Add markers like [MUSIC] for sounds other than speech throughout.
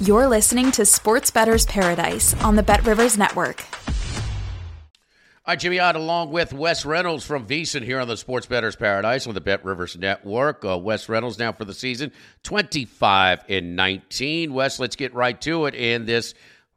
You're listening to Sports Bettor's Paradise on the Bet Rivers Network. All right, Jimmy Ott along with Wes Reynolds from VSiN here on the Sports Bettor's Paradise on the Bet Rivers Network. Uh, Wes Reynolds now for the season, 25 and 19. Wes, let's get right to it in this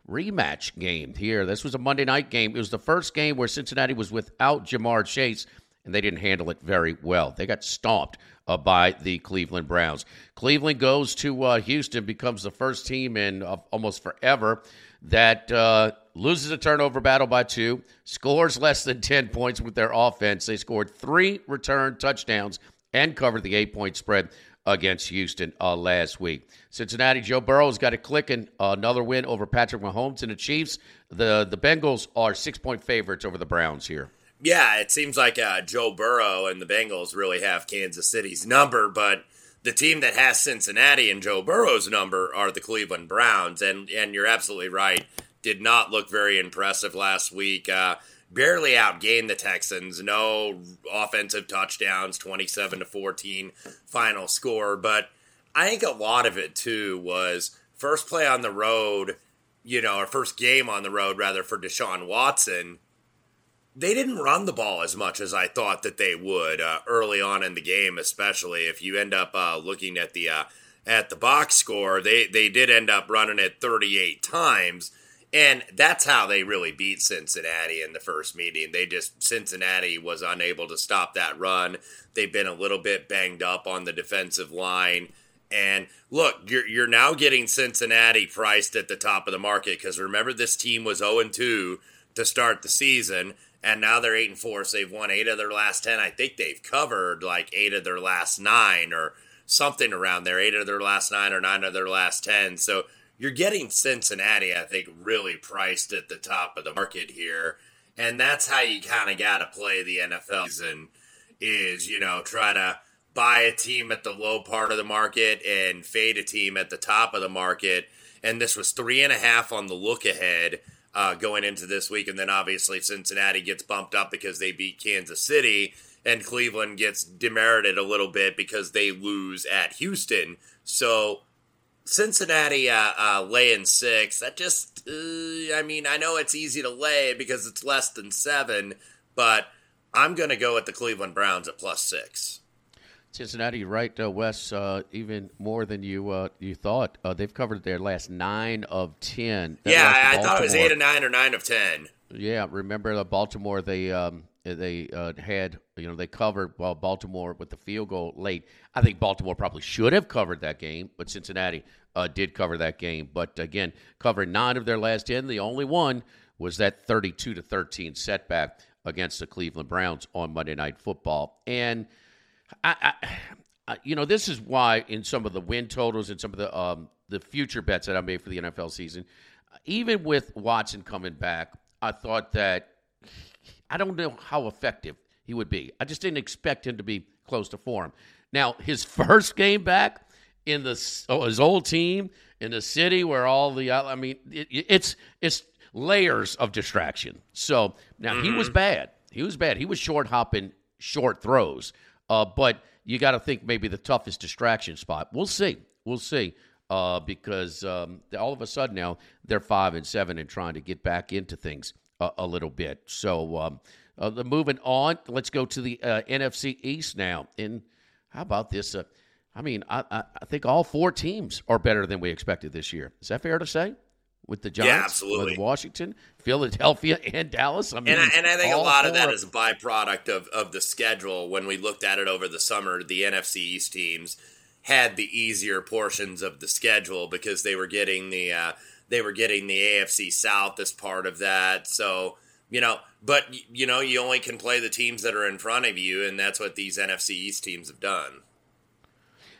rematch game here. This was a Monday night game. It was the first game where Cincinnati was without Ja'Marr Chase, and they didn't handle it very well. They got stomped uh, by the Cleveland Browns. Cleveland goes to uh, Houston, becomes the first team in uh, almost forever that uh, loses a turnover battle by two, scores less than 10 points with their offense. They scored three return touchdowns and covered the eight point spread against Houston uh, last week. Cincinnati, Joe Burrow's got it clicking. Uh, another win over Patrick Mahomes and the Chiefs. The, the Bengals are six point favorites over the Browns here. Yeah, it seems like uh, Joe Burrow and the Bengals really have Kansas City's number, but the team that has Cincinnati and Joe Burrow's number are the Cleveland Browns, and and you're absolutely right. Did not look very impressive last week. Uh, barely outgained the Texans. No offensive touchdowns, 27 to 14 final score. But I think a lot of it too was first play on the road, you know, or first game on the road rather for Deshaun Watson they didn't run the ball as much as I thought that they would uh, early on in the game, especially if you end up uh, looking at the uh, at the box score. They they did end up running it 38 times, and that's how they really beat Cincinnati in the first meeting. They just Cincinnati was unable to stop that run. They've been a little bit banged up on the defensive line. And look, you're, you're now getting Cincinnati priced at the top of the market because remember, this team was 0 2 to start the season and now they're eight and four. So they've won eight of their last ten. I think they've covered like eight of their last nine or something around there. Eight of their last nine or nine of their last ten. So you're getting Cincinnati, I think, really priced at the top of the market here, and that's how you kind of got to play the NFL season. Is you know try to buy a team at the low part of the market and fade a team at the top of the market. And this was three and a half on the look ahead uh, going into this week. And then obviously Cincinnati gets bumped up because they beat Kansas City, and Cleveland gets demerited a little bit because they lose at Houston. So Cincinnati uh, uh, laying six, that just, uh, I mean, I know it's easy to lay because it's less than seven, but I'm going to go with the Cleveland Browns at plus six. Cincinnati, right, uh, Wes, uh, even more than you uh, you thought. Uh, they've covered their last nine of ten. That yeah, I thought it was eight or nine or nine of ten. Yeah, remember the Baltimore? They um, they uh, had you know they covered well Baltimore with the field goal late. I think Baltimore probably should have covered that game, but Cincinnati uh, did cover that game. But again, covering nine of their last ten. The only one was that thirty-two to thirteen setback against the Cleveland Browns on Monday Night Football, and I, I, you know, this is why in some of the win totals and some of the um, the future bets that I made for the NFL season, even with Watson coming back, I thought that I don't know how effective he would be. I just didn't expect him to be close to form. Now, his [LAUGHS] first game back in the oh, his old team in the city where all the I mean, it, it's it's layers of distraction. So now mm-hmm. he was mm-hmm. bad. He was bad. He was short hopping short throws. Uh, but you got to think maybe the toughest distraction spot. We'll see. We'll see. Uh, because um, all of a sudden now they're five and seven and trying to get back into things a, a little bit. So um, uh, the moving on, let's go to the uh, NFC East now. And how about this? Uh, I mean, I, I, I, think all four teams are better than we expected this year. Is that fair to say? With the Giants, yeah, absolutely. with Washington, Philadelphia, [LAUGHS] and Dallas. I mean, and I, and I think a lot of that is a byproduct of of the schedule. When we looked at it over the summer, the NFC East teams had the easier portions of the schedule because they were getting the uh, they were getting the AFC South as part of that. So you know, but you know, you only can play the teams that are in front of you, and that's what these NFC East teams have done.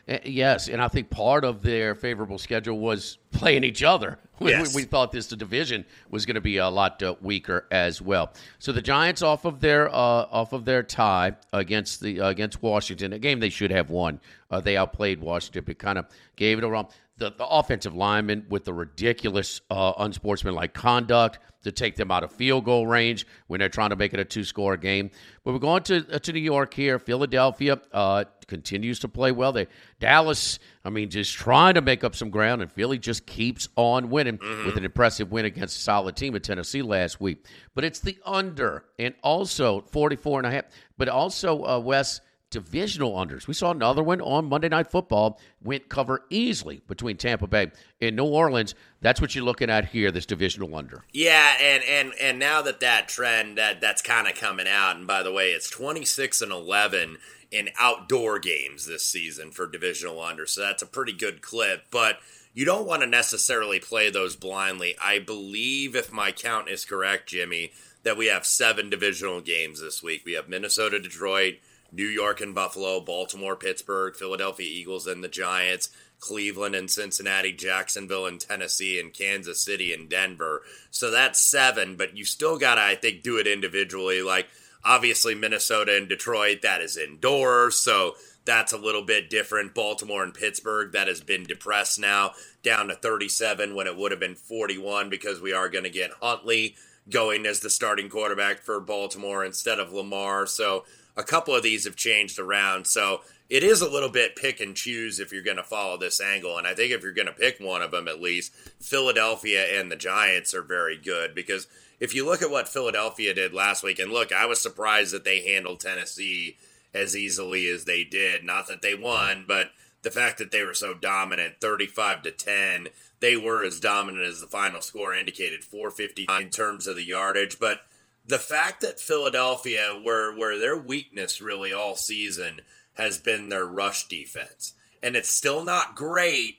Uh, Yes, and I think part of their favorable schedule was playing each other. [LAUGHS] We, Yes. we, we thought this the division was going to be a lot uh, weaker as well. So the Giants off of their uh, off of their tie against the uh, against Washington, a game they should have won. Uh, they outplayed Washington, but kind of gave it a run. The, the offensive lineman with the ridiculous uh, unsportsmanlike conduct to take them out of field goal range when they're trying to make it a two score game. But we're going to uh, to New York here. Philadelphia uh, continues to play well. They Dallas, I mean, just trying to make up some ground, and Philly just keeps on winning with an impressive win against a solid team at Tennessee last week. But it's the under, and also 44 and a half. But also, uh, Wes, divisional unders. We saw another one on Monday Night Football went cover easily between Tampa Bay and New Orleans. That's what you're looking at here. This divisional under. Yeah, and and and now that that trend that that's kind of coming out, and by the way, it's twenty six and eleven in outdoor games this season for divisional under, so that's a pretty good clip. But you don't want to necessarily play those blindly. I believe, if my count is correct, Jimmy, that we have seven divisional games this week. We have Minnesota, Detroit, New York and Buffalo, Baltimore, Pittsburgh, Philadelphia Eagles and the Giants, Cleveland and Cincinnati, Jacksonville and Tennessee, and Kansas City and Denver. So that's seven, but you still got to, I think, do it individually. Like, obviously, Minnesota and Detroit, that is indoors. So that's a little bit different. Baltimore and Pittsburgh, that has been depressed now, down to 37 when it would have been 41 because we are going to get Huntley going as the starting quarterback for Baltimore instead of Lamar. So a couple of these have changed around. So it is a little bit pick and choose if you're going to follow this angle. And I think if you're going to pick one of them at least, Philadelphia and the Giants are very good because if you look at what Philadelphia did last week, and look, I was surprised that they handled Tennessee as easily as they did. Not that they won, but the fact that they were so dominant, 35 to 10, they were as dominant as the final score indicated, 450 in terms of the yardage. But the fact that Philadelphia, where where their weakness really all season has been their rush defense, and it's still not great,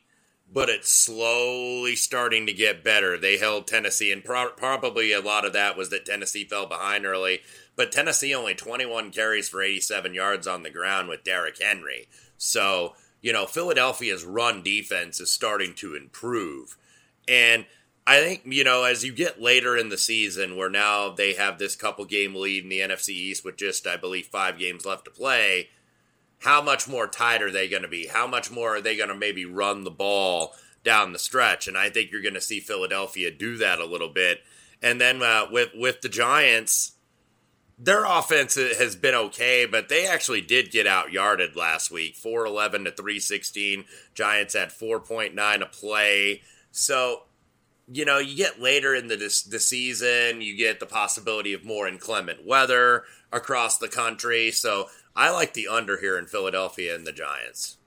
but it's slowly starting to get better. They held Tennessee, and pro- probably a lot of that was that Tennessee fell behind early. But Tennessee only 21 carries for 87 yards on the ground with Derrick Henry. So, you know, Philadelphia's run defense is starting to improve. And I think, you know, as you get later in the season where now they have this couple game lead in the NFC East with just, I believe, five games left to play, how much more tight are they going to be? How much more are they going to maybe run the ball down the stretch? And I think you're going to see Philadelphia do that a little bit. And then uh, with with the Giants, their offense has been okay, but they actually did get out yarded last week, four eleven to three sixteen. Giants had four point nine a play. So you know, you get later in the the season, you get the possibility of more inclement weather across the country. So I like the under here in Philadelphia and the Giants.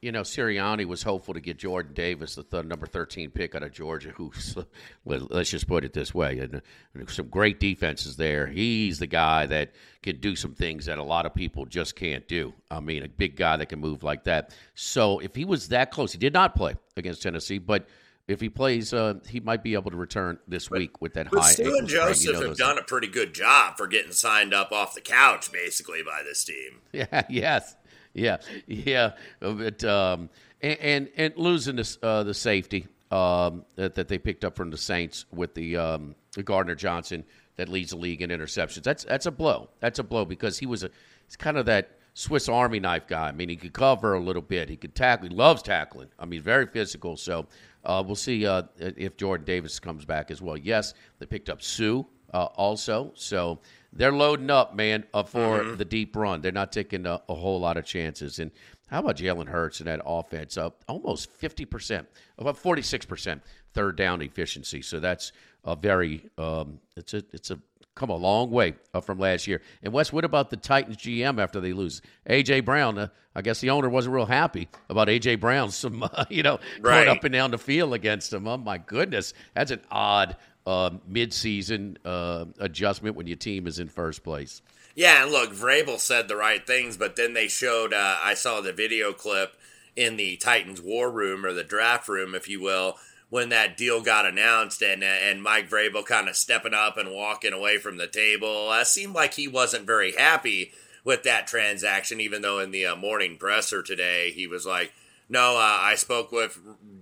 You know, Sirianni was hopeful to get Jordan Davis, the th- number 13 pick out of Georgia, who's, let's just put it this way, and, and some great defenses there. He's the guy that can do some things that a lot of people just can't do. I mean, a big guy that can move like that. So if he was that close, he did not play against Tennessee, but if he plays, uh, he might be able to return this week with that But high. Suh and. Joseph You know, have done a pretty good job for getting signed up off the couch, basically, by this team. [LAUGHS] Yeah. Yes. Yeah. Yeah. But um, and, and and losing this uh, the safety um, that, that they picked up from the Saints with the um, the Gardner Johnson that leads the league in interceptions. That's that's a blow. That's a blow because he was a he's kind of that Swiss Army knife guy. I mean, he could cover a little bit. He could tackle. He loves tackling. I mean, very physical. So uh, we'll see uh, if Jordan Davis comes back as well. Yes, they picked up Suh uh, also. So they're loading up, man, uh, for the deep run. They're not taking a, a whole lot of chances. And how about Jalen Hurts and that offense? Up almost fifty percent, about forty six percent third down efficiency. So that's a very um, it's a it's a come a long way uh, from last year. And Wes, what about the Titans GM after they lose? AJ Brown. Uh, I guess the owner wasn't real happy about AJ Brown. Some [LAUGHS] uh, you know right. going up and down the field against him. Oh my goodness, that's an odd uh, midseason uh, adjustment when your team is in first place. Yeah, and look, Vrabel said the right things, but then they showed. Uh, I saw the video clip in the Titans war room or the draft room, if you will, when that deal got announced and and Mike Vrabel kind of stepping up and walking away from the table. Uh, seemed like he wasn't very happy with that transaction, even though in the uh, morning presser today he was like, "No, uh, I spoke with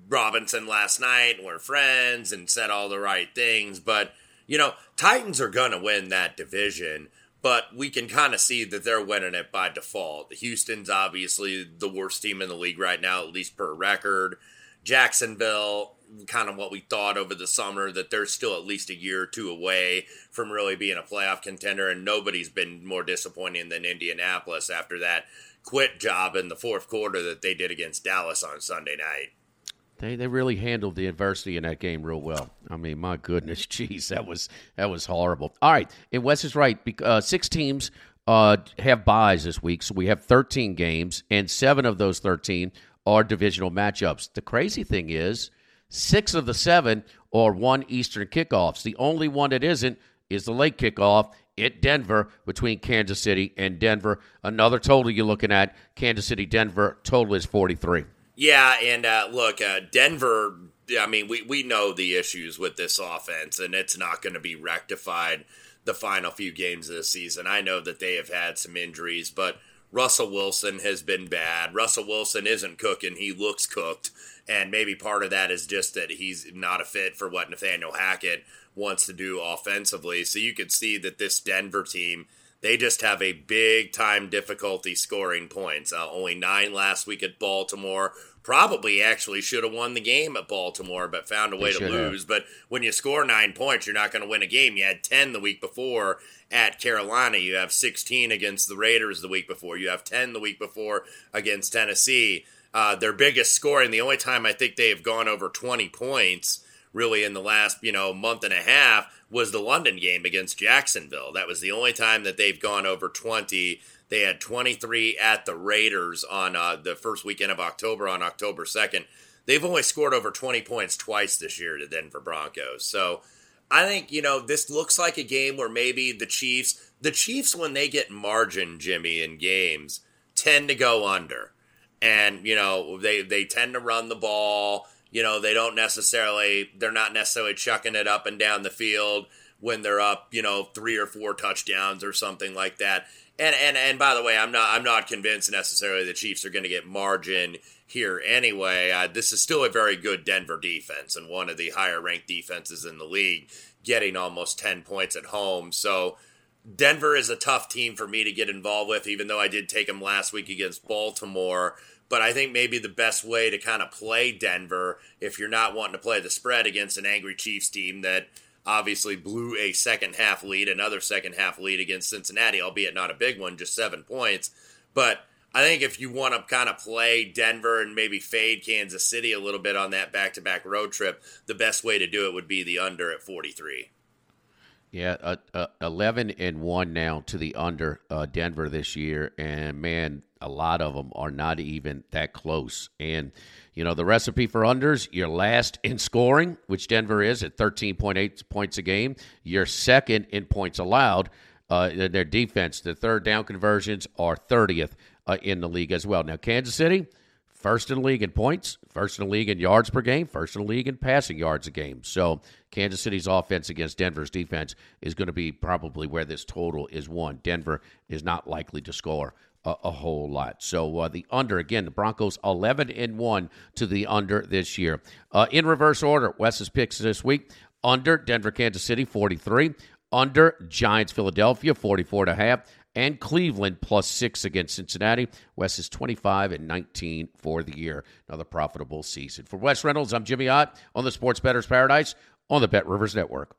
Robinson last night. We're friends and said all the right things." But you know, Titans are gonna win that division. But we can kind of see that they're winning it by default. The Houston's obviously the worst team in the league right now, at least per record. Jacksonville, kind of what we thought over the summer that they're still at least a year or two away from really being a playoff contender, and nobody's been more disappointing than Indianapolis after that quit job in the fourth quarter that they did against Dallas on Sunday night. They they really handled the adversity in that game real well. I mean, my goodness, [LAUGHS] geez, that was that was horrible. All right, and Wes is right. Uh, six teams uh, have buys this week, so we have 13 games, and seven of those 13 are divisional matchups. The crazy thing is, six of the seven are one Eastern kickoffs. The only one that isn't is the late kickoff at Denver between Kansas City and Denver. Another total you're looking at Kansas City Denver total is 43. Yeah, and uh, look, uh, Denver. I mean, we we know the issues with this offense, and it's not going to be rectified the final few games of the season. I know that they have had some injuries, but Russell Wilson has been bad. Russell Wilson isn't cooking; he looks cooked, and maybe part of that is just that he's not a fit for what Nathaniel Hackett wants to do offensively. So you could see that this Denver team. They just have a big time difficulty scoring points. Uh, only nine last week at Baltimore. Probably actually should have won the game at Baltimore, but found a way to lose. Have. But when you score nine points, you're not going to win a game. You had 10 the week before at Carolina. You have 16 against the Raiders the week before. You have 10 the week before against Tennessee. Uh, their biggest scoring, the only time I think they have gone over 20 points really in the last, you know, month and a half was the London game against Jacksonville. That was the only time that they've gone over 20. They had 23 at the Raiders on uh, the first weekend of October on October 2nd. They've only scored over 20 points twice this year to Denver Broncos. So I think, you know, this looks like a game where maybe the Chiefs, the Chiefs, when they get margin, Jimmy, in games, tend to go under. And, you know, they, they tend to run the ball. You know, they don't necessarily, they're not necessarily chucking it up and down the field when they're up, you know, three or four touchdowns or something like that. And and and by the way, I'm not I'm not convinced necessarily the Chiefs are going to get margin here anyway. Uh, this is still a very good Denver defense and one of the higher ranked defenses in the league, getting almost 10 points at home. So Denver is a tough team for me to get involved with, even though I did take them last week against Baltimore. But I think maybe the best way to kind of play Denver, if you're not wanting to play the spread against an angry Chiefs team that obviously blew a second half lead, another second half lead against Cincinnati, albeit not a big one, just seven points. But I think if you want to kind of play Denver and maybe fade Kansas City a little bit on that back to back road trip, the best way to do it would be the under at 43. Yeah, uh, uh, 11 and 1 now to the under uh, Denver this year. And man, a lot of them are not even that close. And, you know, the recipe for unders, you're last in scoring, which Denver is at 13.8 points a game. You're second in points allowed. Uh, their defense, the third down conversions are 30th uh, in the league as well. Now, Kansas City, first in the league in points, first in the league in yards per game, first in the league in passing yards a game. So, Kansas City's offense against Denver's defense is going to be probably where this total is won. Denver is not likely to score a, a whole lot. So uh, the under again, the Broncos eleven and one to the under this year. Uh, in reverse order, Wes's picks this week: under Denver, Kansas City, forty three. Under Giants, Philadelphia, 44 and a half and Cleveland plus six against Cincinnati. Wes is 25 and 19 for the year. Another profitable season. For Wes Reynolds, I'm Jimmy Ott on the Sports Bettor's Paradise on the Bet Rivers Network.